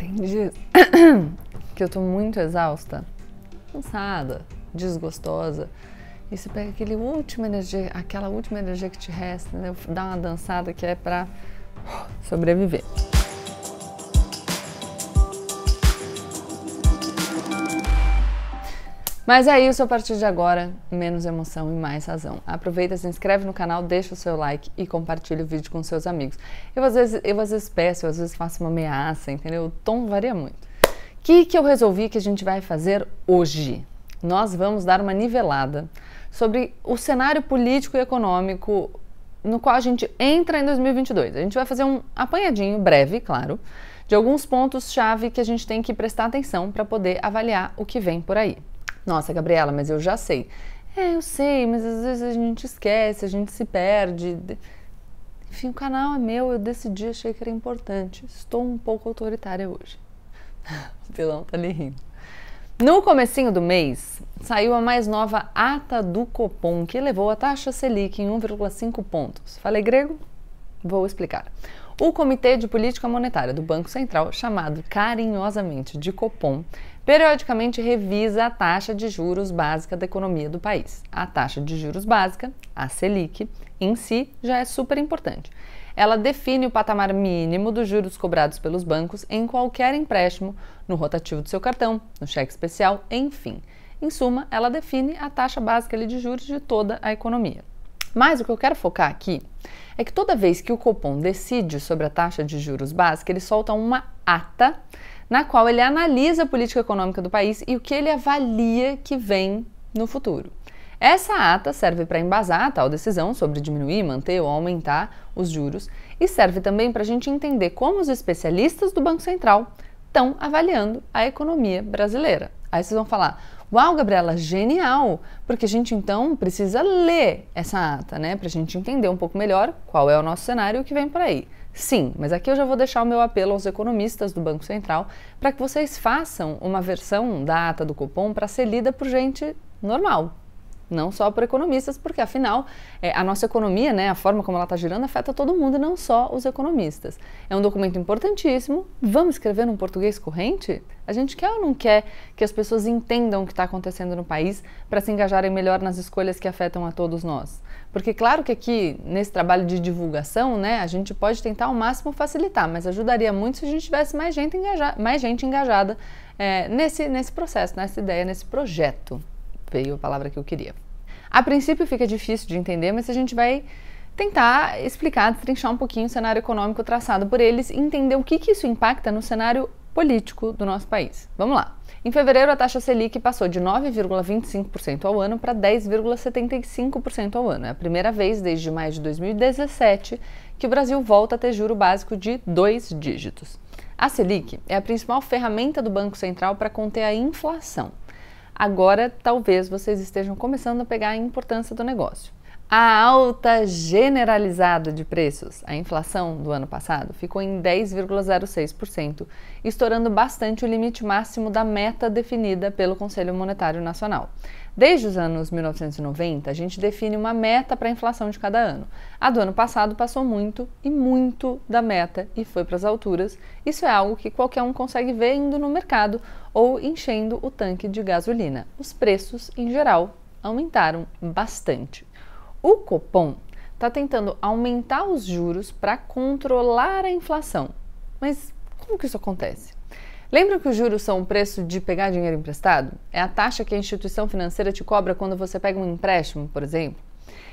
Tem dias que eu tô muito exausta, cansada, desgostosa. E você pega aquele última energia, aquela última energia que te resta, né? dá uma dançada que é para sobreviver. Mas é isso, a partir de agora, menos emoção e mais razão. Aproveita, se inscreve no canal, deixa o seu like e compartilha o vídeo com seus amigos. Eu às vezes, eu, às vezes peço, eu, às vezes faço uma ameaça, entendeu? O tom varia muito. O que, que eu resolvi que a gente vai fazer hoje? Nós vamos dar uma nivelada sobre o cenário político e econômico no qual a gente entra em 2022. A gente vai fazer um apanhadinho breve, claro, de alguns pontos-chave que a gente tem que prestar atenção para poder avaliar o que vem por aí. Nossa, Gabriela, mas eu já sei. É, eu sei, mas às vezes a gente esquece, a gente se perde. Enfim, o canal é meu, eu decidi, achei que era importante. Estou um pouco autoritária hoje. o vilão tá ali rindo. No comecinho do mês, saiu a mais nova ata do Copom, que elevou a taxa Selic em 1,5 pontos. Falei grego? Vou explicar. O Comitê de Política Monetária do Banco Central, chamado carinhosamente de Copom, periodicamente revisa a taxa de juros básica da economia do país. A taxa de juros básica, a Selic, em si já é super importante. Ela define o patamar mínimo dos juros cobrados pelos bancos em qualquer empréstimo, no rotativo do seu cartão, no cheque especial, enfim. Em suma, ela define a taxa básica de juros de toda a economia. Mas o que eu quero focar aqui é que toda vez que o Copom decide sobre a taxa de juros básica, ele solta uma ata na qual ele analisa a política econômica do país e o que ele avalia que vem no futuro. Essa ata serve para embasar a tal decisão sobre diminuir, manter ou aumentar os juros e serve também para a gente entender como os especialistas do Banco Central estão avaliando a economia brasileira. Aí vocês vão falar: Uau, Gabriela, genial! Porque a gente então precisa ler essa ata, né? Para a gente entender um pouco melhor qual é o nosso cenário e o que vem por aí. Sim, mas aqui eu já vou deixar o meu apelo aos economistas do Banco Central para que vocês façam uma versão da ata do cupom para ser lida por gente normal, não só por economistas, porque afinal é, a nossa economia, né, a forma como ela está girando, afeta todo mundo e não só os economistas. É um documento importantíssimo. Vamos escrever num português corrente? A gente quer ou não quer que as pessoas entendam o que está acontecendo no país para se engajarem melhor nas escolhas que afetam a todos nós? Porque claro que aqui nesse trabalho de divulgação, né, a gente pode tentar ao máximo facilitar, mas ajudaria muito se a gente tivesse mais gente, engaja mais gente engajada é, nesse, nesse processo, nessa ideia, nesse projeto veio a palavra que eu queria. A princípio fica difícil de entender, mas a gente vai tentar explicar, destrinchar um pouquinho o cenário econômico traçado por eles e entender o que, que isso impacta no cenário político do nosso país. Vamos lá. Em fevereiro, a taxa Selic passou de 9,25% ao ano para 10,75% ao ano. É a primeira vez desde maio de 2017 que o Brasil volta a ter juro básico de dois dígitos. A Selic é a principal ferramenta do Banco Central para conter a inflação. Agora, talvez vocês estejam começando a pegar a importância do negócio. A alta generalizada de preços, a inflação do ano passado, ficou em 10,06%, estourando bastante o limite máximo da meta definida pelo Conselho Monetário Nacional. Desde os anos 1990, a gente define uma meta para a inflação de cada ano. A do ano passado passou muito e muito da meta e foi para as alturas. Isso é algo que qualquer um consegue ver indo no mercado ou enchendo o tanque de gasolina. Os preços, em geral, aumentaram bastante. O Copom está tentando aumentar os juros para controlar a inflação. Mas como que isso acontece? Lembra que os juros são o preço de pegar dinheiro emprestado? É a taxa que a instituição financeira te cobra quando você pega um empréstimo, por exemplo.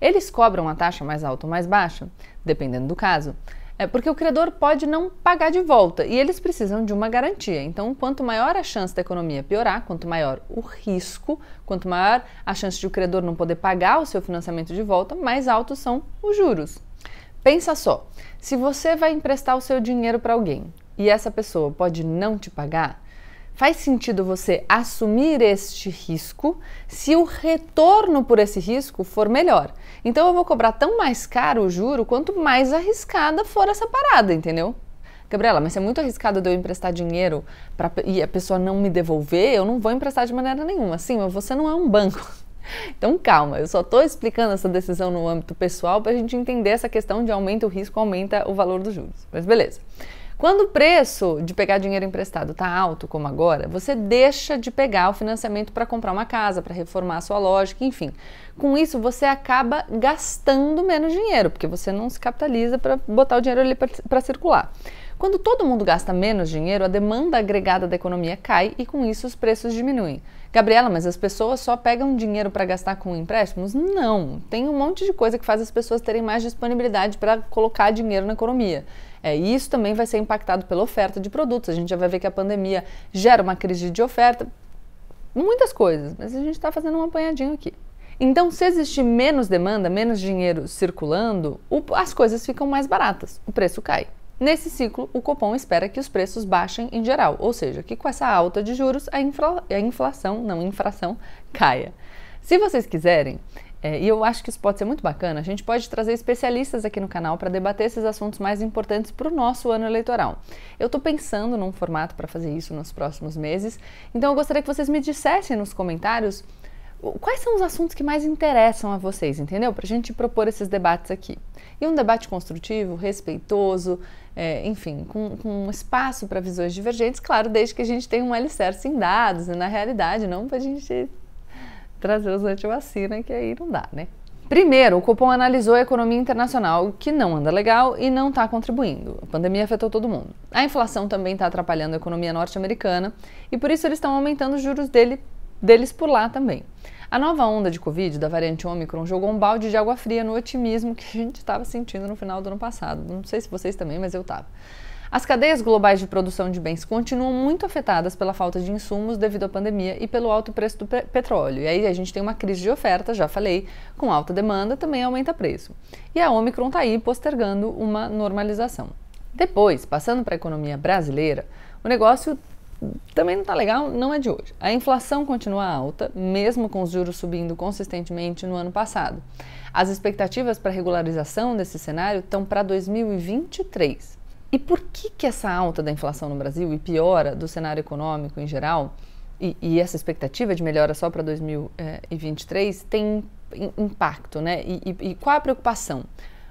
Eles cobram a taxa mais alta ou mais baixa, dependendo do caso, é porque o credor pode não pagar de volta e eles precisam de uma garantia. Então, quanto maior a chance da economia piorar, quanto maior o risco, quanto maior a chance de o credor não poder pagar o seu financiamento de volta, mais altos são os juros. Pensa só, se você vai emprestar o seu dinheiro para alguém e essa pessoa pode não te pagar, faz sentido você assumir este risco se o retorno por esse risco for melhor. Então eu vou cobrar tão mais caro o juro quanto mais arriscada for essa parada, entendeu? Gabriela, mas se é muito arriscado de eu emprestar dinheiro pra, e a pessoa não me devolver, eu não vou emprestar de maneira nenhuma. Sim, mas você não é um banco. Então calma, eu só estou explicando essa decisão no âmbito pessoal para a gente entender essa questão de aumenta o risco, aumenta o valor dos juros. Mas beleza. Quando o preço de pegar dinheiro emprestado está alto, como agora, você deixa de pegar o financiamento para comprar uma casa, para reformar a sua loja, enfim. Com isso, você acaba gastando menos dinheiro, porque você não se capitaliza para botar o dinheiro ali para circular. Quando todo mundo gasta menos dinheiro, a demanda agregada da economia cai e com isso os preços diminuem. Gabriela, mas as pessoas só pegam dinheiro para gastar com empréstimos? Não. Tem um monte de coisa que faz as pessoas terem mais disponibilidade para colocar dinheiro na economia. É, isso também vai ser impactado pela oferta de produtos. A gente já vai ver que a pandemia gera uma crise de oferta, muitas coisas, mas a gente está fazendo um apanhadinho aqui. Então, se existir menos demanda, menos dinheiro circulando, as coisas ficam mais baratas, o preço cai. Nesse ciclo, o Copom espera que os preços baixem em geral, ou seja, que com essa alta de juros a, infla, a inflação, não infração, caia. Se vocês quiserem, é, e eu acho que isso pode ser muito bacana. A gente pode trazer especialistas aqui no canal para debater esses assuntos mais importantes para o nosso ano eleitoral. Eu estou pensando num formato para fazer isso nos próximos meses, então eu gostaria que vocês me dissessem nos comentários quais são os assuntos que mais interessam a vocês, entendeu? Para a gente propor esses debates aqui. E um debate construtivo, respeitoso, é, enfim, com, com espaço para visões divergentes, claro, desde que a gente tenha um alicerce em dados e na realidade, não para a gente trazer os anti-vacina, que aí não dá, né? Primeiro, o Copom analisou a economia internacional, que não anda legal e não está contribuindo. A pandemia afetou todo mundo. A inflação também está atrapalhando a economia norte-americana e por isso eles estão aumentando os juros dele, deles por lá também. A nova onda de Covid da variante Omicron jogou um balde de água fria no otimismo que a gente estava sentindo no final do ano passado. Não sei se vocês também, mas eu estava. As cadeias globais de produção de bens continuam muito afetadas pela falta de insumos devido à pandemia e pelo alto preço do petróleo. E aí a gente tem uma crise de oferta, já falei, com alta demanda também aumenta preço. E a Omicron está aí postergando uma normalização. Depois, passando para a economia brasileira, o negócio também não está legal, não é de hoje. A inflação continua alta, mesmo com os juros subindo consistentemente no ano passado. As expectativas para regularização desse cenário estão para 2023. E por que, que essa alta da inflação no Brasil e piora do cenário econômico em geral, e, e essa expectativa de melhora só para 2023 tem impacto, né? E, e, e qual a preocupação?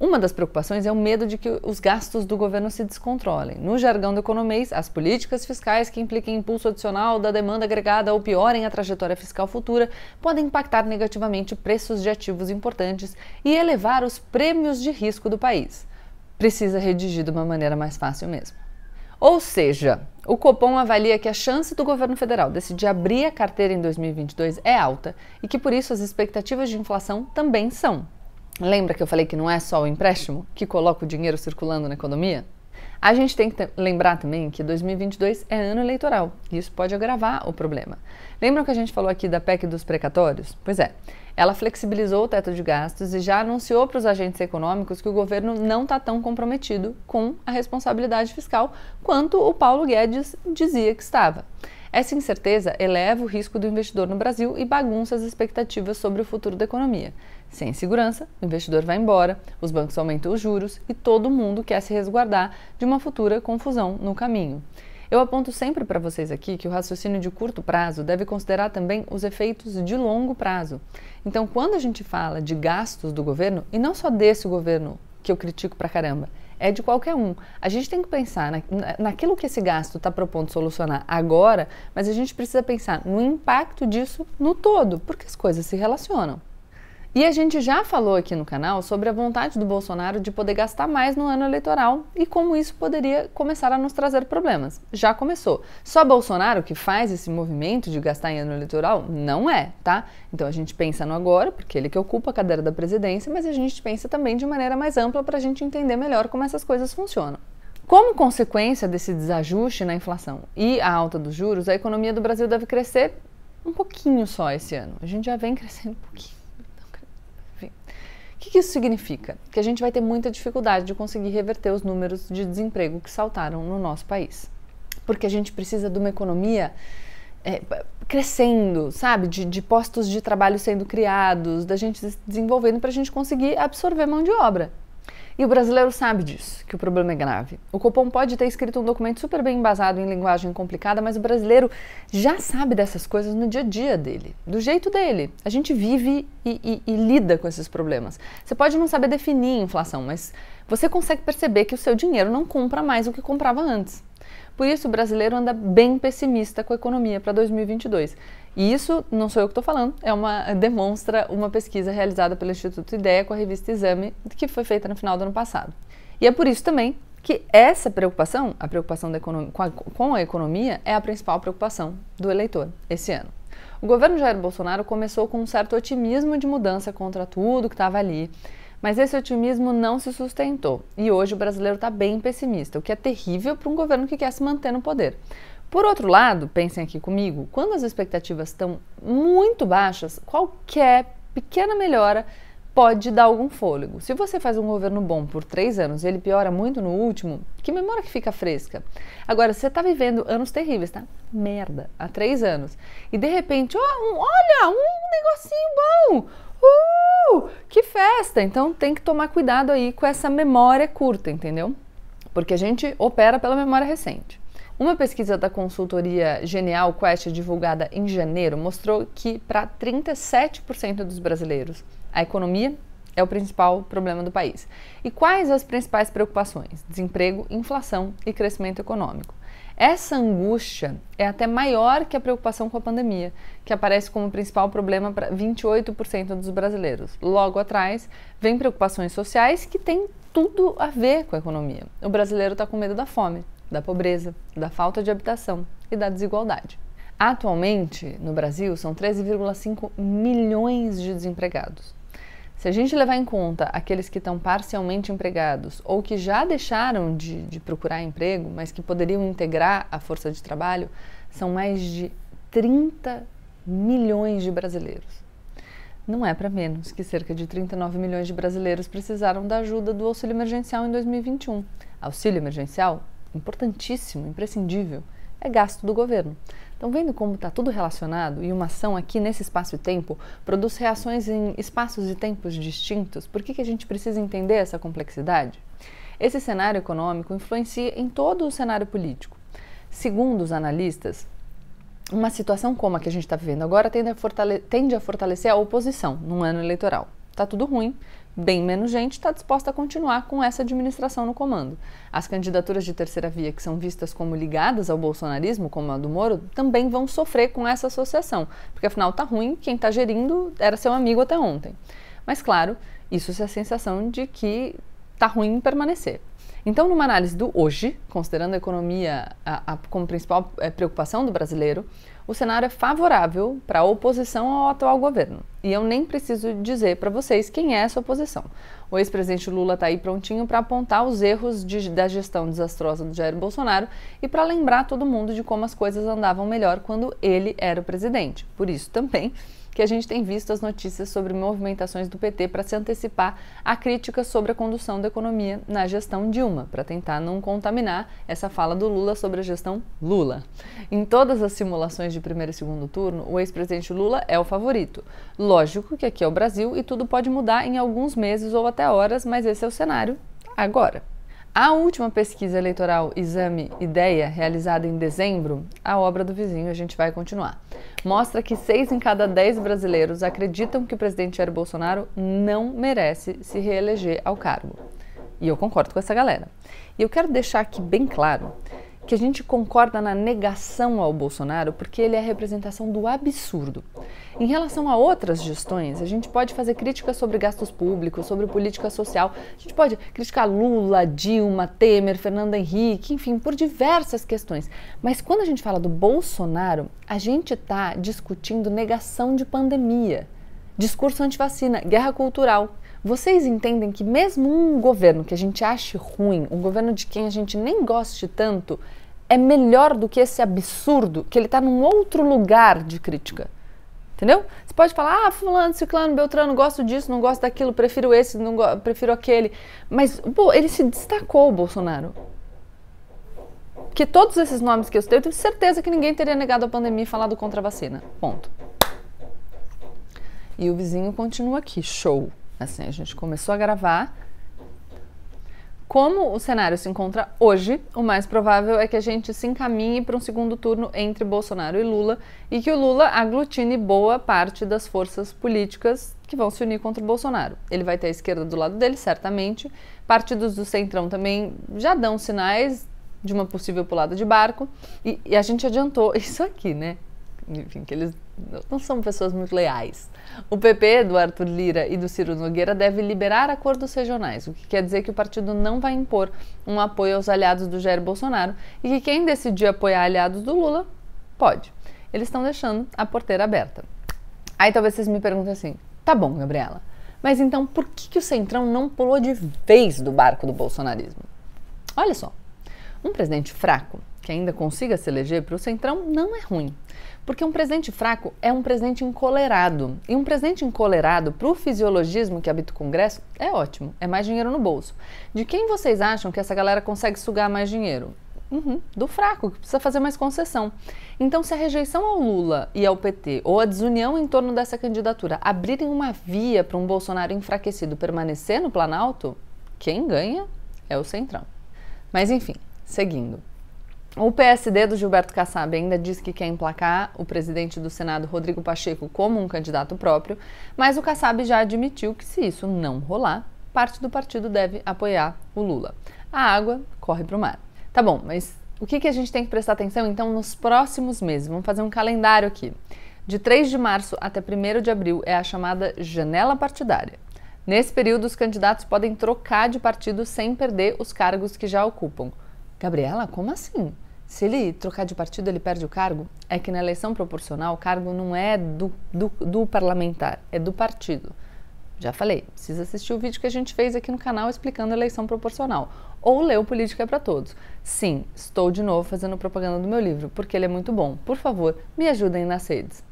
Uma das preocupações é o medo de que os gastos do governo se descontrolem. No jargão do economês, as políticas fiscais que impliquem impulso adicional da demanda agregada ou piorem a trajetória fiscal futura podem impactar negativamente preços de ativos importantes e elevar os prêmios de risco do país precisa redigir de uma maneira mais fácil mesmo. Ou seja, o Copom avalia que a chance do governo federal decidir abrir a carteira em 2022 é alta e que por isso as expectativas de inflação também são. Lembra que eu falei que não é só o empréstimo que coloca o dinheiro circulando na economia? A gente tem que lembrar também que 2022 é ano eleitoral e isso pode agravar o problema. Lembram que a gente falou aqui da PEC dos precatórios? Pois é, ela flexibilizou o teto de gastos e já anunciou para os agentes econômicos que o governo não está tão comprometido com a responsabilidade fiscal quanto o Paulo Guedes dizia que estava. Essa incerteza eleva o risco do investidor no Brasil e bagunça as expectativas sobre o futuro da economia. Sem segurança, o investidor vai embora, os bancos aumentam os juros e todo mundo quer se resguardar de uma futura confusão no caminho. Eu aponto sempre para vocês aqui que o raciocínio de curto prazo deve considerar também os efeitos de longo prazo. Então, quando a gente fala de gastos do governo, e não só desse governo que eu critico pra caramba, é de qualquer um. A gente tem que pensar na, naquilo que esse gasto está propondo solucionar agora, mas a gente precisa pensar no impacto disso no todo, porque as coisas se relacionam. E a gente já falou aqui no canal sobre a vontade do Bolsonaro de poder gastar mais no ano eleitoral e como isso poderia começar a nos trazer problemas. Já começou. Só Bolsonaro que faz esse movimento de gastar em ano eleitoral? Não é, tá? Então a gente pensa no agora, porque ele que ocupa a cadeira da presidência, mas a gente pensa também de maneira mais ampla para a gente entender melhor como essas coisas funcionam. Como consequência desse desajuste na inflação e a alta dos juros, a economia do Brasil deve crescer um pouquinho só esse ano. A gente já vem crescendo um pouquinho. Que, que isso significa? Que a gente vai ter muita dificuldade de conseguir reverter os números de desemprego que saltaram no nosso país. Porque a gente precisa de uma economia é, crescendo, sabe? De, de, postos de trabalho sendo criados, da gente se desenvolvendo para a gente conseguir absorver mão de obra. E o brasileiro sabe disso, que o problema é grave. O Copom pode ter escrito um documento super bem embasado em linguagem complicada, mas o brasileiro já sabe dessas coisas no dia a dia dele, do jeito dele. A gente vive e, e, e lida com esses problemas. Você pode não saber definir inflação, mas você consegue perceber que o seu dinheiro não compra mais o que comprava antes. Por isso, o brasileiro anda bem pessimista com a economia para 2022. E isso não sou eu que estou falando, é uma demonstra uma pesquisa realizada pelo Instituto Ideia com a revista Exame, que foi feita no final do ano passado. E é por isso também que essa preocupação, a preocupação economia, com, a, com a economia, é a principal preocupação do eleitor esse ano. O governo Jair Bolsonaro começou com um certo otimismo de mudança contra tudo que estava ali, mas esse otimismo não se sustentou e hoje o brasileiro está bem pessimista, o que é terrível para um governo que quer se manter no poder. Por outro lado, pensem aqui comigo, quando as expectativas estão muito baixas, qualquer pequena melhora pode dar algum fôlego. Se você faz um governo bom por três anos e ele piora muito no último, que memória que fica fresca? Agora, você está vivendo anos terríveis, tá? Merda, há três anos. E de repente, oh, um, olha, um negocinho bom! Uh, que festa! Então tem que tomar cuidado aí com essa memória curta, entendeu? Porque a gente opera pela memória recente. Uma pesquisa da consultoria Genial Quest divulgada em janeiro mostrou que para 37% dos brasileiros a economia é o principal problema do país. E quais as principais preocupações? Desemprego, inflação e crescimento econômico. Essa angústia é até maior que a preocupação com a pandemia, que aparece como principal problema para 28% dos brasileiros. Logo atrás, vem preocupações sociais que têm tudo a ver com a economia. O brasileiro está com medo da fome, da pobreza, da falta de habitação e da desigualdade. Atualmente, no Brasil, são 13,5 milhões de desempregados. Se a gente levar em conta aqueles que estão parcialmente empregados ou que já deixaram de, de, procurar emprego, mas que poderiam integrar a força de trabalho, são mais de 30 milhões de brasileiros. Não é para menos que cerca de 39 milhões de brasileiros precisaram da ajuda do auxílio emergencial em 2021. Auxílio emergencial, importantíssimo, imprescindível, é gasto do governo. Então, vendo como está tudo relacionado e uma ação aqui nesse espaço e tempo produz reações em espaços e tempos distintos, por que, que a gente precisa entender essa complexidade? Esse cenário econômico influencia em todo o cenário político. Segundo os analistas, uma situação como a que a gente está vivendo agora tende a, tende a fortalecer a oposição num ano eleitoral. Está tudo ruim, bem menos gente está disposta a continuar com essa administração no comando. As candidaturas de terceira via, que são vistas como ligadas ao bolsonarismo, como a do Moro, também vão sofrer com essa associação, porque afinal está ruim, quem está gerindo era seu amigo até ontem. Mas claro, isso é a sensação de que está ruim permanecer. Então, numa análise do hoje, considerando a economia a, a, como principal é, preocupação do brasileiro, o cenário é favorável para a oposição ao atual governo. E eu nem preciso dizer para vocês quem é essa oposição. O ex-presidente Lula está aí prontinho para apontar os erros de, da gestão desastrosa do Jair Bolsonaro e para lembrar todo mundo de como as coisas andavam melhor quando ele era o presidente. Por isso também que a gente tem visto as notícias sobre movimentações do PT para se antecipar a crítica sobre a condução da economia na gestão Dilma, para tentar não contaminar essa fala do Lula sobre a gestão Lula. Em todas as simulações de primeiro e segundo turno, o ex-presidente Lula é o favorito. Lógico que aqui é o Brasil e tudo pode mudar em alguns meses ou até horas, mas esse é o cenário agora. A última pesquisa eleitoral Exame Ideia, realizada em dezembro, a obra do vizinho, a gente vai continuar, mostra que seis em cada dez brasileiros acreditam que o presidente Jair Bolsonaro não merece se reeleger ao cargo. E eu concordo com essa galera. E eu quero deixar aqui bem claro que a gente concorda na negação ao Bolsonaro porque ele é a representação do absurdo. Em relação a outras gestões, a gente pode fazer críticas sobre gastos públicos, sobre política social, a gente pode criticar Lula, Dilma, Temer, Fernando Henrique, enfim, por diversas questões. Mas quando a gente fala do Bolsonaro, a gente está discutindo negação de pandemia, discurso antivacina, guerra cultural. Vocês entendem que mesmo um governo que a gente ache ruim, um governo de quem a gente nem goste tanto, é melhor do que esse absurdo que ele está num outro lugar de crítica. Entendeu? Você pode falar, ah, fulano, ciclano, beltrano, gosto disso, não gosto daquilo, prefiro esse, não prefiro aquele. Mas, pô, ele se destacou, Bolsonaro. Que todos esses nomes que eu citei, eu tenho certeza que ninguém teria negado a pandemia e falado contra a vacina. Ponto. E o vizinho continua aqui, show. Assim, a gente começou a gravar, Como o cenário se encontra hoje, o mais provável é que a gente se encaminhe para um segundo turno entre Bolsonaro e Lula e que o Lula aglutine boa parte das forças políticas que vão se unir contra o Bolsonaro. Ele vai ter a esquerda do lado dele, certamente. Partidos do Centrão também já dão sinais de uma possível pulada de barco. E, e a gente adiantou isso aqui, né? Enfim, que eles não são pessoas muito leais. O PP do Arthur Lira e do Ciro Nogueira deve liberar acordos regionais, o que quer dizer que o partido não vai impor um apoio aos aliados do Jair Bolsonaro e que quem decidir apoiar aliados do Lula pode. Eles estão deixando a porteira aberta. Aí talvez vocês me perguntem assim: tá bom, Gabriela, mas então por que, que o Centrão não pulou de vez do barco do bolsonarismo? Olha só, um presidente fraco que ainda consiga se eleger para o Centrão não é ruim. Porque um presidente fraco é um presidente encolerado. E um presidente encolerado, para o fisiologismo que habita o Congresso, é ótimo. É mais dinheiro no bolso. De quem vocês acham que essa galera consegue sugar mais dinheiro? Uhum, do fraco, que precisa fazer mais concessão. Então, se a rejeição ao Lula e ao PT, ou a desunião em torno dessa candidatura, abrirem uma via para um Bolsonaro enfraquecido permanecer no Planalto, quem ganha é o Centrão. Mas enfim, seguindo. O PSD do Gilberto Kassab ainda diz que quer emplacar o presidente do Senado, Rodrigo Pacheco, como um candidato próprio, mas o Kassab já admitiu que, se isso não rolar, parte do partido deve apoiar o Lula. A água corre para o mar. Tá bom, mas o que, que a gente tem que prestar atenção então nos próximos meses? Vamos fazer um calendário aqui. De 3 de março até 1 de abril é a chamada janela partidária. Nesse período, os candidatos podem trocar de partido sem perder os cargos que já ocupam. Gabriela, como assim? Se ele trocar de partido, ele perde o cargo? É que na eleição proporcional, o cargo não é do, do, do, parlamentar, é do partido. Já falei, precisa assistir o vídeo que a gente fez aqui no canal explicando a eleição proporcional. Ou ler o Política para Todos. Sim, estou de novo fazendo propaganda do meu livro, porque ele é muito bom. Por favor, me ajudem nas redes.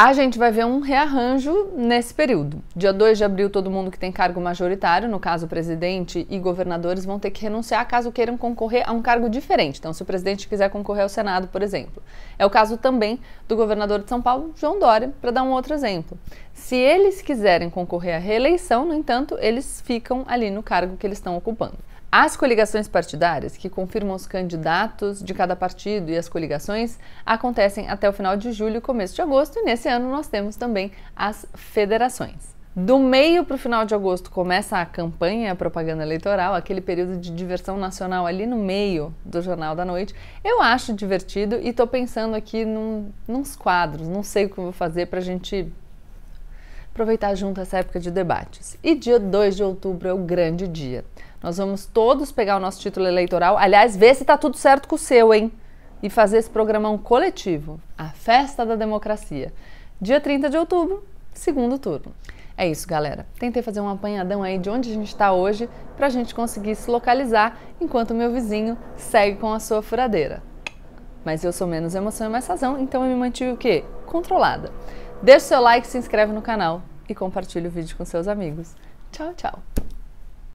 A gente vai ver um rearranjo nesse período. Dia 2 de abril, todo mundo que tem cargo majoritário, no caso presidente e governadores, vão ter que renunciar caso queiram concorrer a um cargo diferente. Então, se o presidente quiser concorrer ao Senado, por exemplo. É o caso também do governador de São Paulo, João Dória, para dar um outro exemplo. Se eles quiserem concorrer à reeleição, no entanto, eles ficam ali no cargo que eles estão ocupando. As coligações partidárias, que confirmam os candidatos de cada partido e as coligações, acontecem até o final de julho e começo de agosto, e nesse ano nós temos também as federações. Do meio para o final de agosto começa a campanha, a propaganda eleitoral, aquele período de diversão nacional ali no meio do Jornal da Noite. Eu acho divertido e estou pensando aqui num, nos quadros, não sei o que vou fazer para a gente aproveitar junto essa época de debates. E dia 2 de outubro é o grande dia. Nós vamos todos pegar o nosso título eleitoral. Aliás, ver se está tudo certo com o seu, hein? E fazer esse programão coletivo, a festa da democracia. Dia 30 de outubro, segundo turno. É isso, galera. Tentei fazer um apanhadão aí de onde a gente está hoje para a gente conseguir se localizar enquanto o meu vizinho segue com a sua furadeira. Mas eu sou menos emoção e mais razão, então eu me mantive o quê? Controlada. Deixe seu like, se inscreve no canal e compartilhe o vídeo com seus amigos. Tchau, tchau!